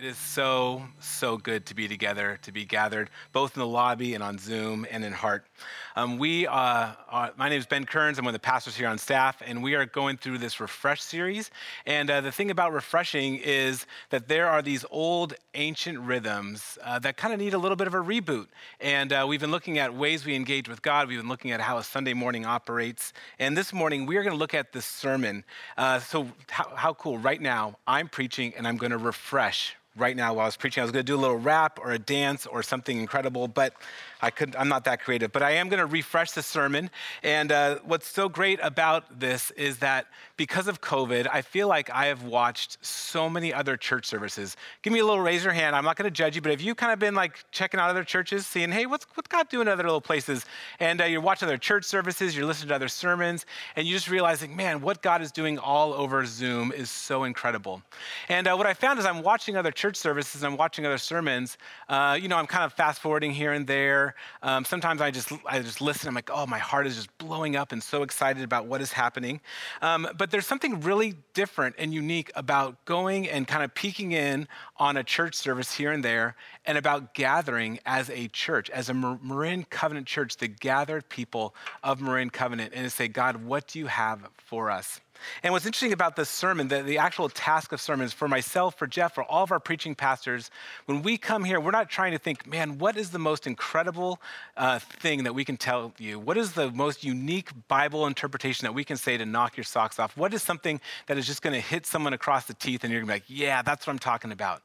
It is so, so good to be together, to be gathered, both in the lobby and on Zoom and in heart. Um, we, uh, are, my name is Ben Kearns. I'm one of the pastors here on staff, and we are going through this Refresh series. And uh, the thing about refreshing is that there are these old, ancient rhythms uh, that kind of need a little bit of a reboot. And uh, we've been looking at ways we engage with God. We've been looking at how a Sunday morning operates. And this morning, we are going to look at the sermon. Uh, so, how, how cool. Right now, I'm preaching, and I'm going to refresh right now while I was preaching. I was going to do a little rap or a dance or something incredible, but I could, I'm not that creative, but I am going to refresh the sermon. And uh, what's so great about this is that because of COVID, I feel like I have watched so many other church services. Give me a little raise your hand. I'm not going to judge you, but have you kind of been like checking out other churches, seeing, hey, what's, what's God doing in other little places? And uh, you're watching other church services, you're listening to other sermons, and you're just realizing, man, what God is doing all over Zoom is so incredible. And uh, what I found is I'm watching other church services, I'm watching other sermons. Uh, you know, I'm kind of fast forwarding here and there. Um, sometimes I just I just listen. I'm like, oh, my heart is just blowing up and so excited about what is happening. Um, but there's something really different and unique about going and kind of peeking in on a church service here and there, and about gathering as a church, as a Marin Covenant church, the gathered people of Marin Covenant, and to say, God, what do you have for us? And what's interesting about this sermon, the, the actual task of sermons for myself, for Jeff, for all of our preaching pastors, when we come here, we're not trying to think, man, what is the most incredible uh, thing that we can tell you? What is the most unique Bible interpretation that we can say to knock your socks off? What is something that is just going to hit someone across the teeth and you're going to be like, yeah, that's what I'm talking about?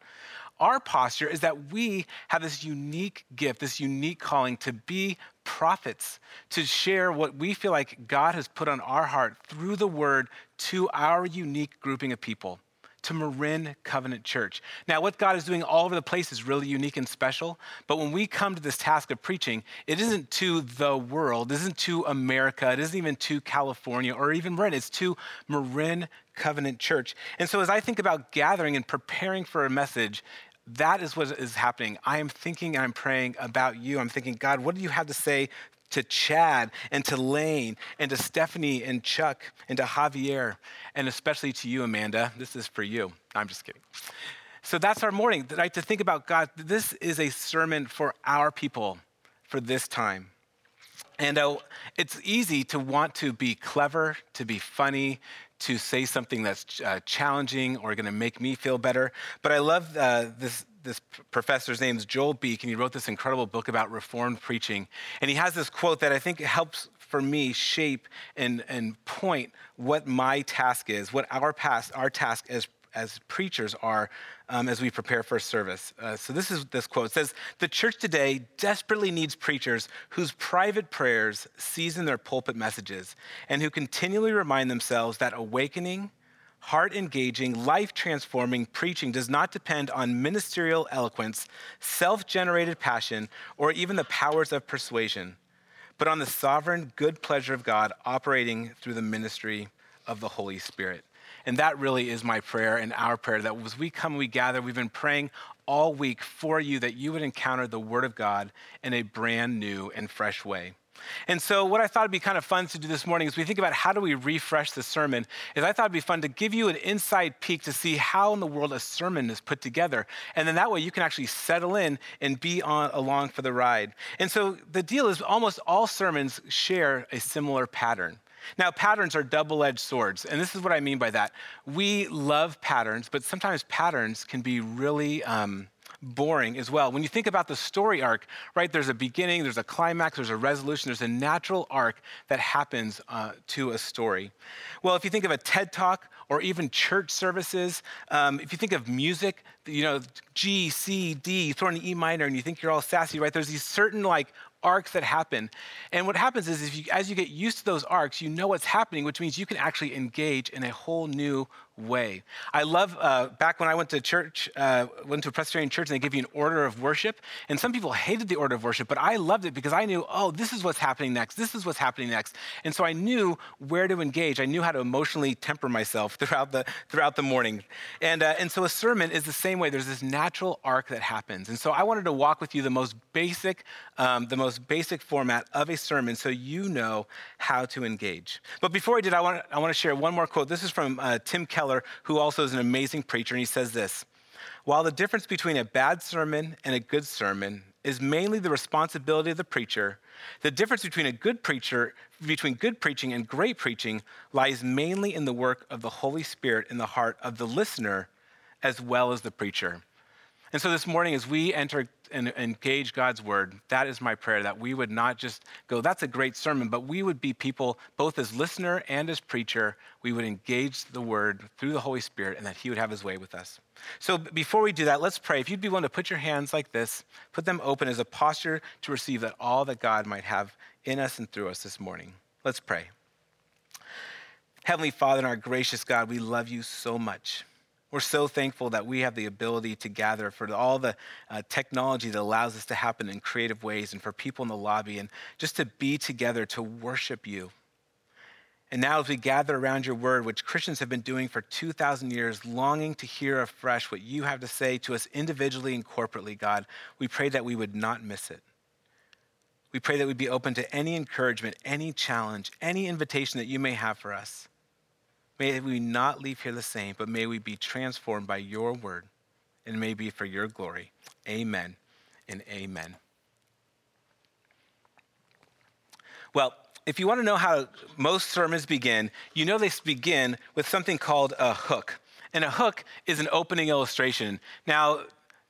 Our posture is that we have this unique gift, this unique calling to be prophets, to share what we feel like God has put on our heart through the word to our unique grouping of people to Marin Covenant Church. Now, what God is doing all over the place is really unique and special, but when we come to this task of preaching, it isn't to the world, it isn't to America, it isn't even to California or even Marin, it's to Marin Covenant Church. And so, as I think about gathering and preparing for a message, that is what is happening. I am thinking and I'm praying about you. I'm thinking, God, what do you have to say to Chad and to Lane and to Stephanie and Chuck and to Javier and especially to you, Amanda? This is for you. I'm just kidding. So that's our morning, right? To think about God, this is a sermon for our people for this time. And uh, it's easy to want to be clever, to be funny, to say something that's uh, challenging or going to make me feel better. But I love uh, this, this professor's name is Joel Beeke, and he wrote this incredible book about Reformed preaching. And he has this quote that I think helps for me shape and, and point what my task is, what our past, our task as as preachers are um, as we prepare for service. Uh, so this is this quote it says, "The church today desperately needs preachers whose private prayers season their pulpit messages and who continually remind themselves that awakening." Heart engaging, life transforming preaching does not depend on ministerial eloquence, self generated passion, or even the powers of persuasion, but on the sovereign good pleasure of God operating through the ministry of the Holy Spirit. And that really is my prayer and our prayer that as we come, we gather, we've been praying all week for you that you would encounter the Word of God in a brand new and fresh way. And so, what I thought would be kind of fun to do this morning is we think about how do we refresh the sermon. Is I thought it'd be fun to give you an inside peek to see how in the world a sermon is put together, and then that way you can actually settle in and be on along for the ride. And so, the deal is almost all sermons share a similar pattern. Now, patterns are double edged swords, and this is what I mean by that. We love patterns, but sometimes patterns can be really um, boring as well. When you think about the story arc, right, there's a beginning, there's a climax, there's a resolution, there's a natural arc that happens uh, to a story. Well, if you think of a TED Talk or even church services, um, if you think of music, you know, G, C, D, you throw an E minor and you think you're all sassy, right? There's these certain like arcs that happen. And what happens is, if you, as you get used to those arcs, you know what's happening, which means you can actually engage in a whole new way. I love uh, back when I went to church, uh, went to a Presbyterian church, and they give you an order of worship. And some people hated the order of worship, but I loved it because I knew, oh, this is what's happening next. This is what's happening next. And so I knew where to engage. I knew how to emotionally temper myself throughout the throughout the morning. And uh, and so a sermon is the same way. There's this natural arc that happens. And so I wanted to walk with you the most basic, um, the most basic format of a sermon, so you know how to engage. But before I did, I want I want to share one more quote. This is from uh, Tim Keller Keller, who also is an amazing preacher, and he says this While the difference between a bad sermon and a good sermon is mainly the responsibility of the preacher, the difference between a good preacher, between good preaching and great preaching, lies mainly in the work of the Holy Spirit in the heart of the listener as well as the preacher. And so this morning, as we enter and engage God's word, that is my prayer that we would not just go, that's a great sermon, but we would be people, both as listener and as preacher, we would engage the word through the Holy Spirit and that he would have his way with us. So before we do that, let's pray. If you'd be willing to put your hands like this, put them open as a posture to receive that all that God might have in us and through us this morning. Let's pray. Heavenly Father and our gracious God, we love you so much. We're so thankful that we have the ability to gather for all the uh, technology that allows this to happen in creative ways and for people in the lobby and just to be together to worship you. And now, as we gather around your word, which Christians have been doing for 2,000 years, longing to hear afresh what you have to say to us individually and corporately, God, we pray that we would not miss it. We pray that we'd be open to any encouragement, any challenge, any invitation that you may have for us. May we not leave here the same, but may we be transformed by your word, and may be for your glory. Amen and amen. Well, if you want to know how most sermons begin, you know they begin with something called a hook. And a hook is an opening illustration. Now,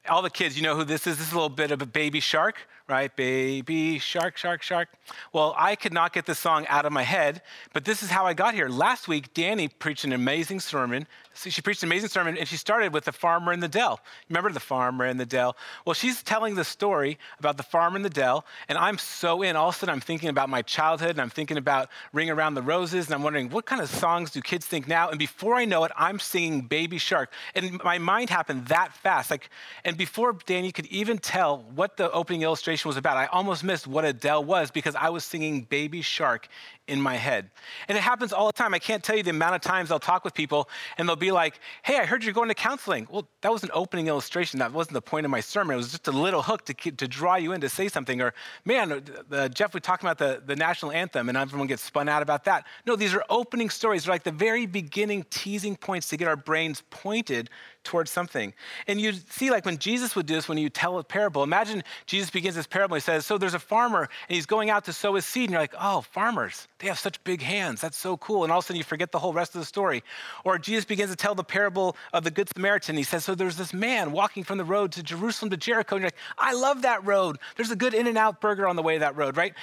all the kids, you know who this is? This is a little bit of a baby shark right? Baby shark, shark, shark. Well, I could not get this song out of my head, but this is how I got here. Last week, Danny preached an amazing sermon. She preached an amazing sermon, and she started with the farmer in the dell. Remember the farmer in the dell? Well, she's telling the story about the farmer in the dell, and I'm so in. All of a sudden, I'm thinking about my childhood, and I'm thinking about Ring Around the Roses, and I'm wondering, what kind of songs do kids think now? And before I know it, I'm singing Baby Shark. And my mind happened that fast. Like, and before Danny could even tell what the opening illustration was about. I almost missed what Adele was because I was singing Baby Shark in my head. And it happens all the time. I can't tell you the amount of times I'll talk with people and they'll be like, hey, I heard you're going to counseling. Well, that was an opening illustration. That wasn't the point of my sermon. It was just a little hook to, to draw you in to say something. Or, man, uh, Jeff, we talked about the, the national anthem and everyone gets spun out about that. No, these are opening stories. They're like the very beginning teasing points to get our brains pointed towards something. And you see, like when Jesus would do this, when you tell a parable, imagine Jesus begins this parable. He says, So there's a farmer and he's going out to sow his seed. And you're like, Oh, farmers they have such big hands. That's so cool. And all of a sudden you forget the whole rest of the story. Or Jesus begins to tell the parable of the Good Samaritan. He says, So there's this man walking from the road to Jerusalem to Jericho. And you're like, I love that road. There's a good In N Out burger on the way that road, right?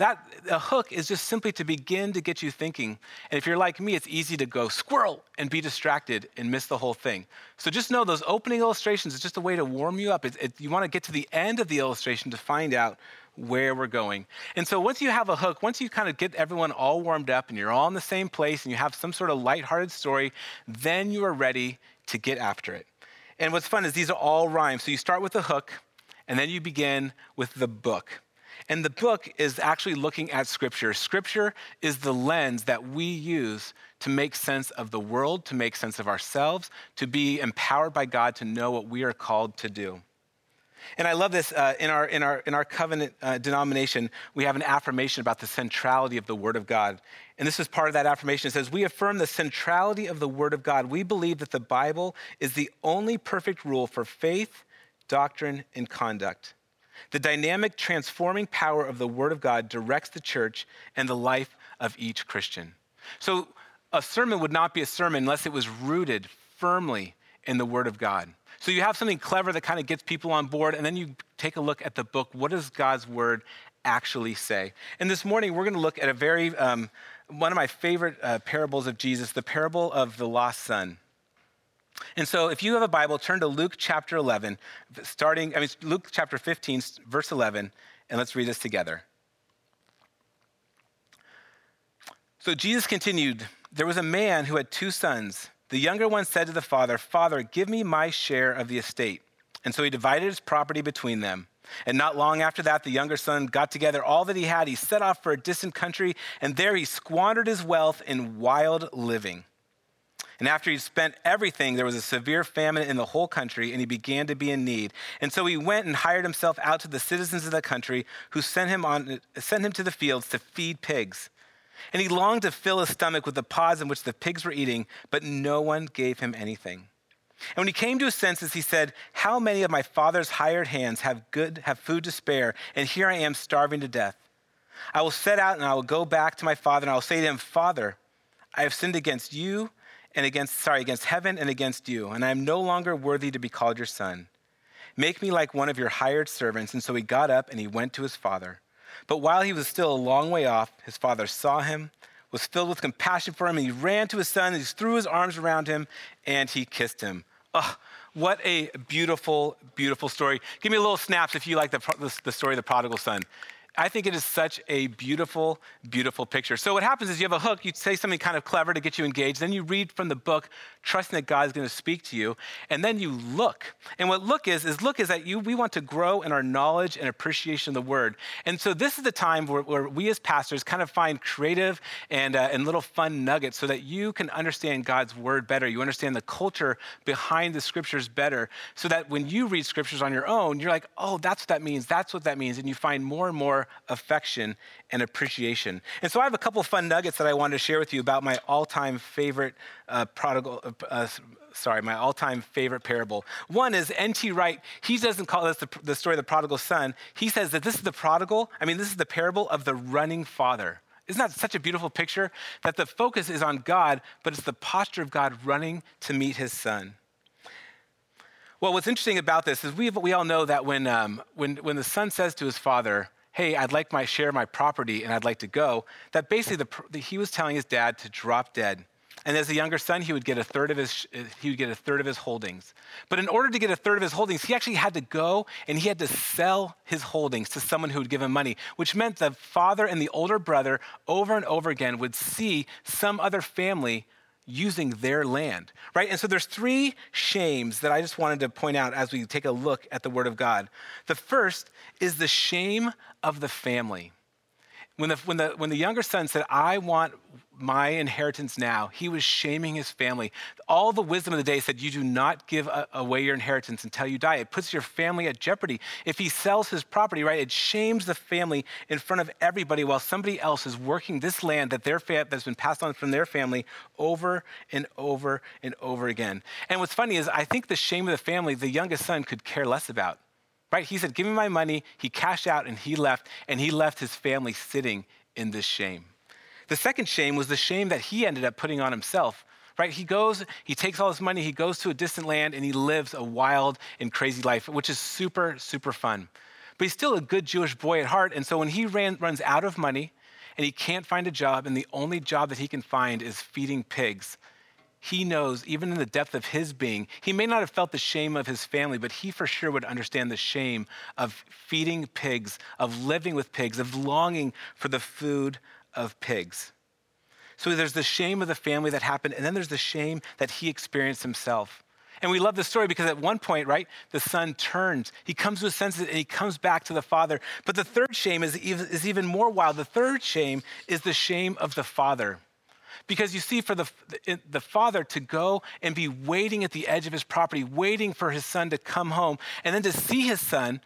That a hook is just simply to begin to get you thinking. And if you're like me, it's easy to go squirrel and be distracted and miss the whole thing. So just know those opening illustrations is just a way to warm you up. It, it, you want to get to the end of the illustration to find out where we're going. And so once you have a hook, once you kind of get everyone all warmed up and you're all in the same place and you have some sort of lighthearted story, then you are ready to get after it. And what's fun is these are all rhymes. So you start with the hook and then you begin with the book. And the book is actually looking at Scripture. Scripture is the lens that we use to make sense of the world, to make sense of ourselves, to be empowered by God to know what we are called to do. And I love this. Uh, in, our, in, our, in our covenant uh, denomination, we have an affirmation about the centrality of the Word of God. And this is part of that affirmation. It says, We affirm the centrality of the Word of God. We believe that the Bible is the only perfect rule for faith, doctrine, and conduct. The dynamic, transforming power of the Word of God directs the church and the life of each Christian. So, a sermon would not be a sermon unless it was rooted firmly in the Word of God. So you have something clever that kind of gets people on board, and then you take a look at the book. What does God's word actually say? And this morning, we're going to look at a very, um, one of my favorite uh, parables of Jesus, the parable of the lost son. And so, if you have a Bible, turn to Luke chapter 11, starting, I mean, Luke chapter 15, verse 11, and let's read this together. So, Jesus continued There was a man who had two sons. The younger one said to the father, Father, give me my share of the estate. And so he divided his property between them. And not long after that, the younger son got together all that he had. He set off for a distant country, and there he squandered his wealth in wild living. And after he'd spent everything, there was a severe famine in the whole country, and he began to be in need. And so he went and hired himself out to the citizens of the country, who sent him, on, sent him to the fields to feed pigs. And he longed to fill his stomach with the pods in which the pigs were eating, but no one gave him anything. And when he came to his senses, he said, How many of my father's hired hands have good have food to spare, and here I am starving to death? I will set out and I will go back to my father, and I will say to him, Father, I have sinned against you and against sorry, against heaven and against you, and I am no longer worthy to be called your son. Make me like one of your hired servants. And so he got up and he went to his father. But while he was still a long way off, his father saw him was filled with compassion for him, and he ran to his son, and he threw his arms around him, and he kissed him. Oh, what a beautiful, beautiful story. Give me a little snaps if you like the, the story of the prodigal son. I think it is such a beautiful, beautiful picture. So, what happens is you have a hook, you say something kind of clever to get you engaged, then you read from the book, trusting that God is going to speak to you, and then you look. And what look is, is look is that you, we want to grow in our knowledge and appreciation of the word. And so, this is the time where, where we as pastors kind of find creative and, uh, and little fun nuggets so that you can understand God's word better. You understand the culture behind the scriptures better, so that when you read scriptures on your own, you're like, oh, that's what that means, that's what that means. And you find more and more affection and appreciation. And so I have a couple fun nuggets that I wanted to share with you about my all-time favorite uh, prodigal. Uh, uh sorry, my all-time favorite parable. One is N.T. Wright. He doesn't call this the, the story of the prodigal son. He says that this is the prodigal. I mean, this is the parable of the running father. Isn't that such a beautiful picture? That the focus is on God, but it's the posture of God running to meet his son. Well, what's interesting about this is we, we all know that when, um, when, when the son says to his father, hey, I'd like my share of my property and I'd like to go, that basically the, he was telling his dad to drop dead. And as a younger son, he would get a third of his he would get a third of his holdings. But in order to get a third of his holdings, he actually had to go and he had to sell his holdings to someone who would give him money, which meant the father and the older brother over and over again would see some other family using their land, right? And so there's three shames that I just wanted to point out as we take a look at the Word of God. The first is the shame of the family. When the, when, the, when the younger son said, I want my inheritance now, he was shaming his family. All the wisdom of the day said, You do not give away your inheritance until you die. It puts your family at jeopardy. If he sells his property, right, it shames the family in front of everybody while somebody else is working this land that their fa- that's been passed on from their family over and over and over again. And what's funny is, I think the shame of the family, the youngest son could care less about right? He said, Give me my money. He cashed out and he left, and he left his family sitting in this shame. The second shame was the shame that he ended up putting on himself. Right? He goes, he takes all his money, he goes to a distant land, and he lives a wild and crazy life, which is super, super fun. But he's still a good Jewish boy at heart. And so when he ran, runs out of money and he can't find a job, and the only job that he can find is feeding pigs, he knows, even in the depth of his being, he may not have felt the shame of his family, but he for sure would understand the shame of feeding pigs, of living with pigs, of longing for the food of pigs. So there's the shame of the family that happened, and then there's the shame that he experienced himself. And we love this story because at one point, right, the son turns. He comes to his senses and he comes back to the father. But the third shame is, is even more wild. The third shame is the shame of the father. Because you see, for the, the father to go and be waiting at the edge of his property, waiting for his son to come home, and then to see his son,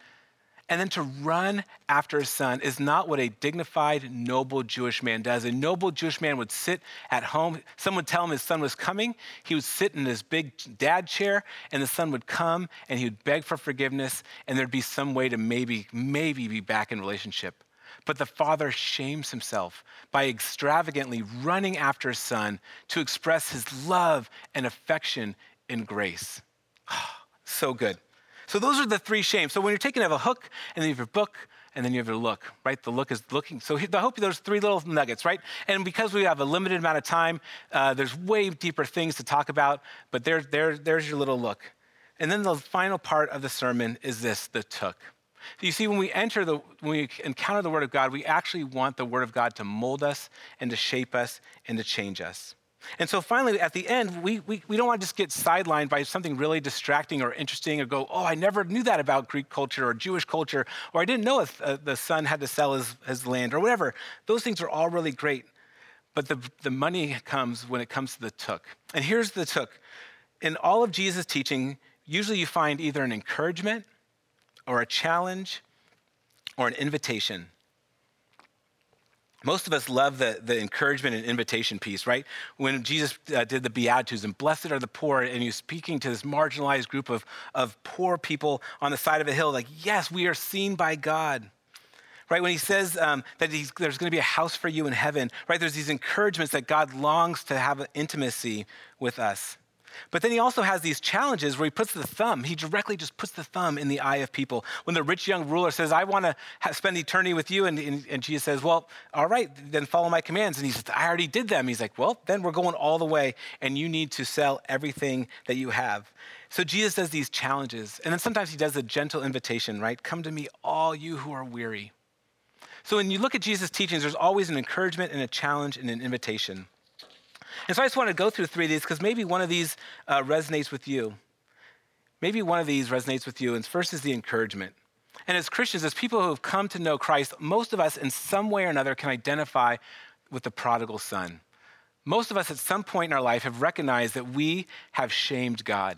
and then to run after his son is not what a dignified, noble Jewish man does. A noble Jewish man would sit at home. Someone would tell him his son was coming. He would sit in his big dad chair, and the son would come and he would beg for forgiveness, and there'd be some way to maybe, maybe be back in relationship. But the father shames himself by extravagantly running after his son to express his love and affection in grace. so good. So those are the three shames. So when you're taking, you have a hook, and then you have your book, and then you have your look, right? The look is looking. So I hope there's three little nuggets, right? And because we have a limited amount of time, uh, there's way deeper things to talk about, but there, there, there's your little look. And then the final part of the sermon is this the took. You see, when we enter the, when we encounter the Word of God, we actually want the Word of God to mold us and to shape us and to change us. And so finally, at the end, we, we, we don't want to just get sidelined by something really distracting or interesting or go, oh, I never knew that about Greek culture or Jewish culture, or I didn't know if uh, the son had to sell his, his land or whatever. Those things are all really great. But the, the money comes when it comes to the took. And here's the took. In all of Jesus' teaching, usually you find either an encouragement or a challenge or an invitation. Most of us love the, the encouragement and invitation piece, right? When Jesus uh, did the Beatitudes and blessed are the poor, and he was speaking to this marginalized group of, of poor people on the side of a hill, like, yes, we are seen by God. Right? When he says um, that there's going to be a house for you in heaven, right? There's these encouragements that God longs to have intimacy with us. But then he also has these challenges where he puts the thumb, he directly just puts the thumb in the eye of people. When the rich young ruler says, I want to spend eternity with you, and, and, and, Jesus says, Well, all right, then follow my commands. And he says, I already did them. He's like, Well, then we're going all the way, and you need to sell everything that you have. So Jesus does these challenges. And then sometimes he does a gentle invitation, right? Come to me, all you who are weary. So when you look at Jesus' teachings, there's always an encouragement and a challenge and an invitation. And so I just want to go through three of these because maybe one of these uh, resonates with you. Maybe one of these resonates with you. And first is the encouragement. And as Christians, as people who have come to know Christ, most of us in some way or another can identify with the prodigal son. Most of us at some point in our life have recognized that we have shamed God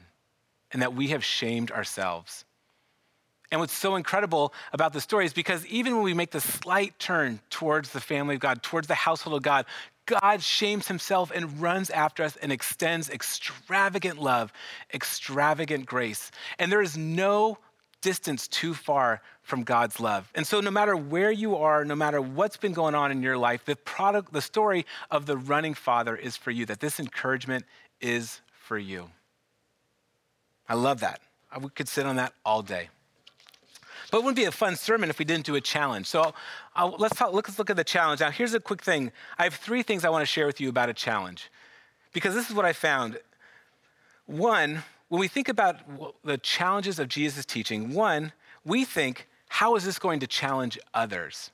and that we have shamed ourselves. And what's so incredible about the story is because even when we make the slight turn towards the family of God, towards the household of God, God shames himself and runs after us and extends extravagant love, extravagant grace. And there is no distance too far from God's love. And so no matter where you are, no matter what's been going on in your life, the product the story of the running father is for you that this encouragement is for you. I love that. I could sit on that all day. But it wouldn't be a fun sermon if we didn't do a challenge. So I'll, let's, talk, let's look at the challenge. Now, here's a quick thing. I have three things I want to share with you about a challenge, because this is what I found. One, when we think about the challenges of Jesus' teaching, one, we think, how is this going to challenge others?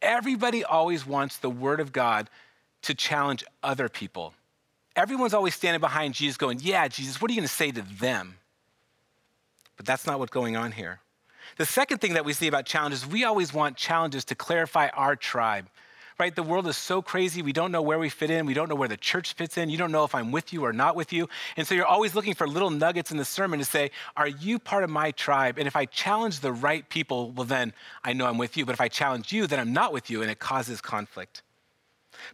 Everybody always wants the Word of God to challenge other people. Everyone's always standing behind Jesus going, Yeah, Jesus, what are you going to say to them? But that's not what's going on here. The second thing that we see about challenges, we always want challenges to clarify our tribe. Right? The world is so crazy. We don't know where we fit in. We don't know where the church fits in. You don't know if I'm with you or not with you. And so you're always looking for little nuggets in the sermon to say, Are you part of my tribe? And if I challenge the right people, well, then I know I'm with you. But if I challenge you, then I'm not with you, and it causes conflict.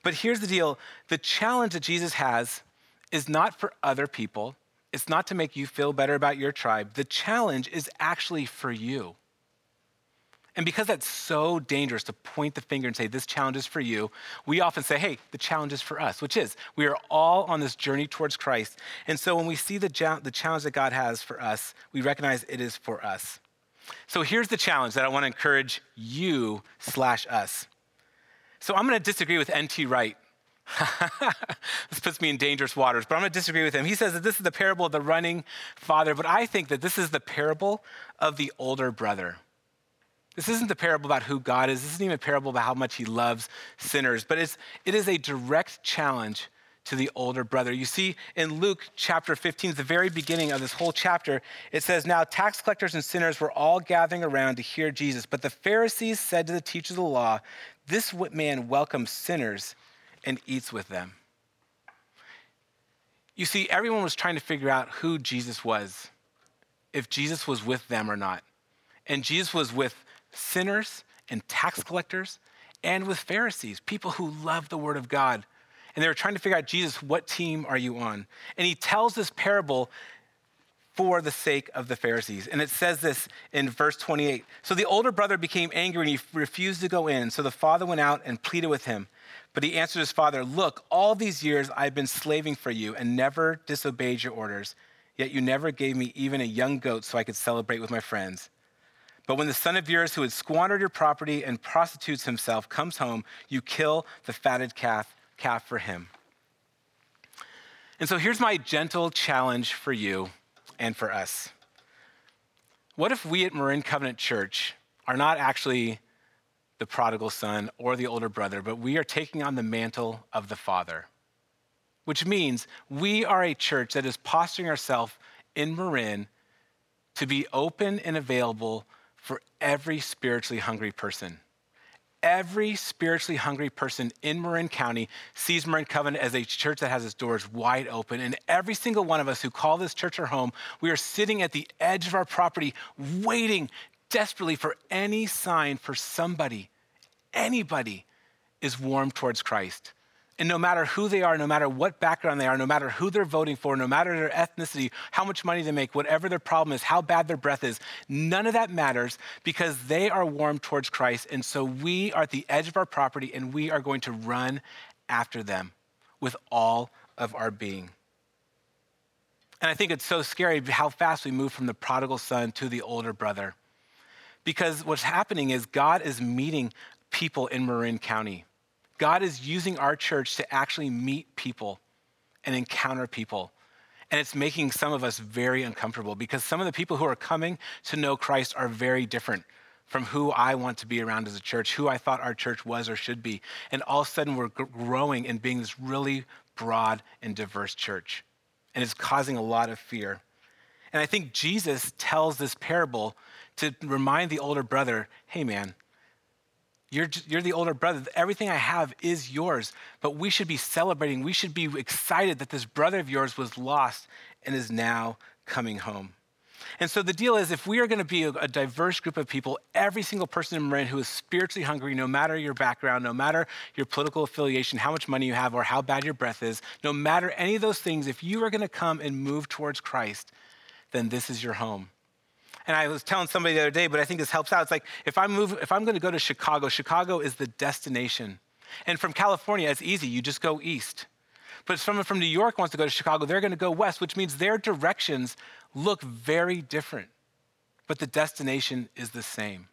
But here's the deal the challenge that Jesus has is not for other people, it's not to make you feel better about your tribe. The challenge is actually for you. And because that's so dangerous to point the finger and say, this challenge is for you, we often say, hey, the challenge is for us, which is we are all on this journey towards Christ. And so when we see the, the challenge that God has for us, we recognize it is for us. So here's the challenge that I want to encourage you slash us. So I'm going to disagree with N.T. Wright this puts me in dangerous waters, but I'm going to disagree with him. He says that this is the parable of the running father, but I think that this is the parable of the older brother. This isn't the parable about who God is. This isn't even a parable about how much he loves sinners, but it's, it is a direct challenge to the older brother. You see, in Luke chapter 15, the very beginning of this whole chapter, it says, Now tax collectors and sinners were all gathering around to hear Jesus. But the Pharisees said to the teachers of the law, This man welcomes sinners and eats with them. You see, everyone was trying to figure out who Jesus was, if Jesus was with them or not. And Jesus was with sinners and tax collectors and with Pharisees, people who love the Word of God. And they were trying to figure out, Jesus, what team are you on? And he tells this parable for the sake of the Pharisees. And it says this in verse 28. So the older brother became angry and he refused to go in. So the father went out and pleaded with him. But he answered his father, Look, all these years I've been slaving for you and never disobeyed your orders, yet you never gave me even a young goat so I could celebrate with my friends. But when the son of yours who had squandered your property and prostitutes himself comes home, you kill the fatted calf, calf for him. And so here's my gentle challenge for you and for us. What if we at Marin Covenant Church are not actually the prodigal son or the older brother, but we are taking on the mantle of the father, which means we are a church that is posturing ourselves in Marin to be open and available for every spiritually hungry person. Every spiritually hungry person in Marin County sees Marin Covenant as a church that has its doors wide open. And every single one of us who call this church our home, we are sitting at the edge of our property, waiting desperately for any sign for somebody, anybody, is warm towards Christ. And no matter who they are, no matter what background they are, no matter who they're voting for, no matter their ethnicity, how much money they make, whatever their problem is, how bad their breath is, none of that matters because they are warm towards Christ. And so we are at the edge of our property and we are going to run after them with all of our being. And I think it's so scary how fast we move from the prodigal son to the older brother. Because what's happening is God is meeting people in Marin County. God is using our church to actually meet people and encounter people. And it's making some of us very uncomfortable because some of the people who are coming to know Christ are very different from who I want to be around as a church, who I thought our church was or should be. And all of a sudden, we're growing and being this really broad and diverse church. And it's causing a lot of fear. And I think Jesus tells this parable to remind the older brother hey, man, you're, you're the older brother. Everything I have is yours. But we should be celebrating. We should be excited that this brother of yours was lost and is now coming home. And so the deal is if we are going to be a, diverse group of people, every single person in Marin who is spiritually hungry, no matter your background, no matter your political affiliation, how much money you have, or how bad your breath is, no matter any of those things, if you are going to come and move towards Christ, then this is your home. And I was telling somebody the other day, but I think this helps out. It's like if I move, if I'm going to go to Chicago, Chicago is the destination. And from California, it's easy. You just go east. But if someone from New York wants to go to Chicago, they're going to go west, which means their directions look very different. But the destination is the same.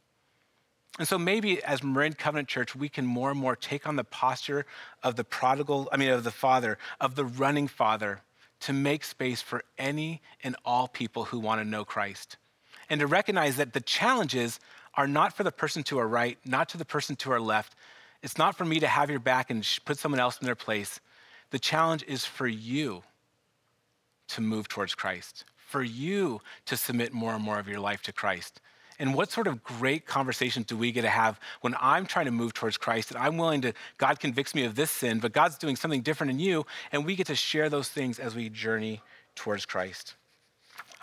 And so maybe as Marin Covenant Church, we can more and more take on the posture of the prodigal, I mean, of the father, of the running father, to make space for any and all people who want to know Christ and to recognize that the challenges are not for the person to our right, not to the person to our left. It's not for me to have your back and put someone else in their place. The challenge is for you to move towards Christ, for you to submit more and more of your life to Christ. And what sort of great conversations do we get to have when I'm trying to move towards Christ and I'm willing to, God convicts me of this sin, but God's doing something different in you, and we get to share those things as we journey towards Christ.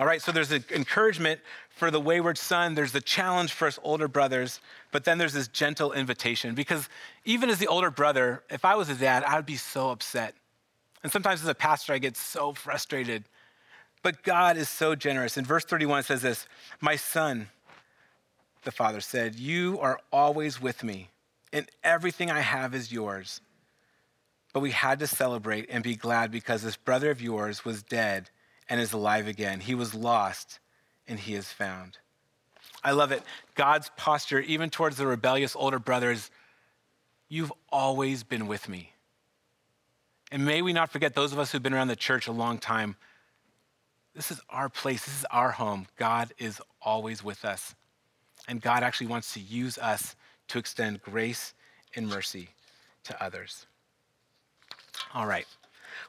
All right, so there's an encouragement for the wayward son, there's the challenge for us older brothers, but then there's this gentle invitation. Because even as the older brother, if I was a dad, I would be so upset. And sometimes as a pastor, I get so frustrated. But God is so generous. In verse 31, it says this My son, the father said, You are always with me, and everything I have is yours. But we had to celebrate and be glad because this brother of yours was dead and is alive again. He was lost and he is found. I love it. God's posture, even towards the rebellious older brothers, you've always been with me. And may we not forget those of us who've been around the church a long time. This is our place, this is our home. God is always with us. And God actually wants to use us to extend grace and mercy to others. All right.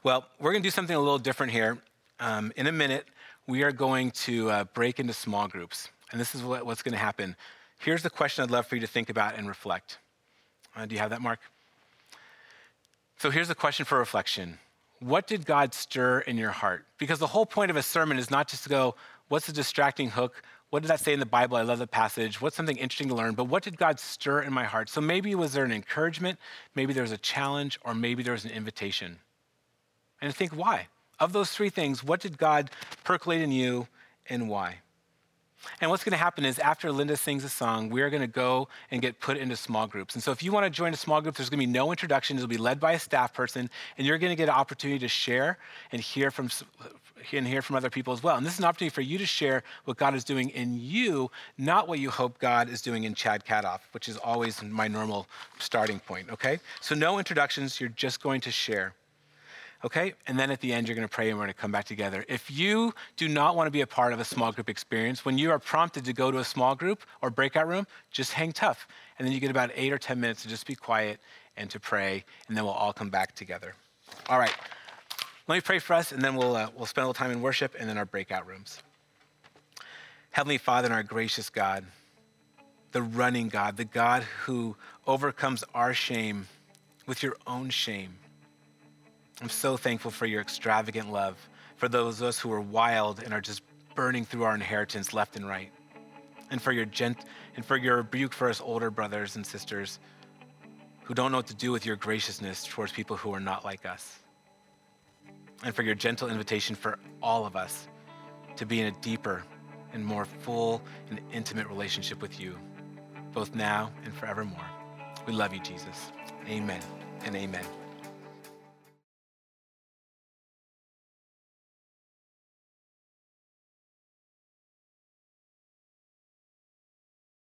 Well, we're going to do something a little different here um, in a minute, we are going to uh, break into small groups. And this is what, what's going to happen. Here's the question I'd love for you to think about and reflect. Uh, do you have that, Mark? So here's the question for reflection What did God stir in your heart? Because the whole point of a sermon is not just to go, What's the distracting hook? What did that say in the Bible? I love the passage. What's something interesting to learn? But what did God stir in my heart? So maybe was there an encouragement? Maybe there was a challenge, or maybe there was an invitation. And think why? Of those three things, what did God percolate in you and why? And what's going to happen is after Linda sings a song, we are going to go and get put into small groups. And so if you want to join a small group, there's going to be no introduction. It'll be led by a staff person, and you're going to get an opportunity to share and hear from and hear from other people as well. And this is an opportunity for you to share what God is doing in you, not what you hope God is doing in Chad Kadoff, which is always my normal starting point, okay? So no introductions, you're just going to share okay? And then at the end, you're to pray and we're to come back together. If you do not want to be a part of a small group experience, when you are prompted to go to a small group or breakout room, just hang tough. And then you get about eight or 10 minutes to just be quiet and to pray, and then we'll all come back together. All right. Let me pray for us, and then we'll, uh, we'll spend a little time in worship and then our breakout rooms. Heavenly Father and our gracious God, the running God, the God who overcomes our shame with your own shame I'm so thankful for your extravagant love, for those of us who are wild and are just burning through our inheritance left and right, and for your gent and for your rebuke for us older brothers and sisters who don't know what to do with your graciousness towards people who are not like us. And for your gentle invitation for all of us to be in a deeper and more full and intimate relationship with you, both now and forevermore. We love you, Jesus. Amen and amen.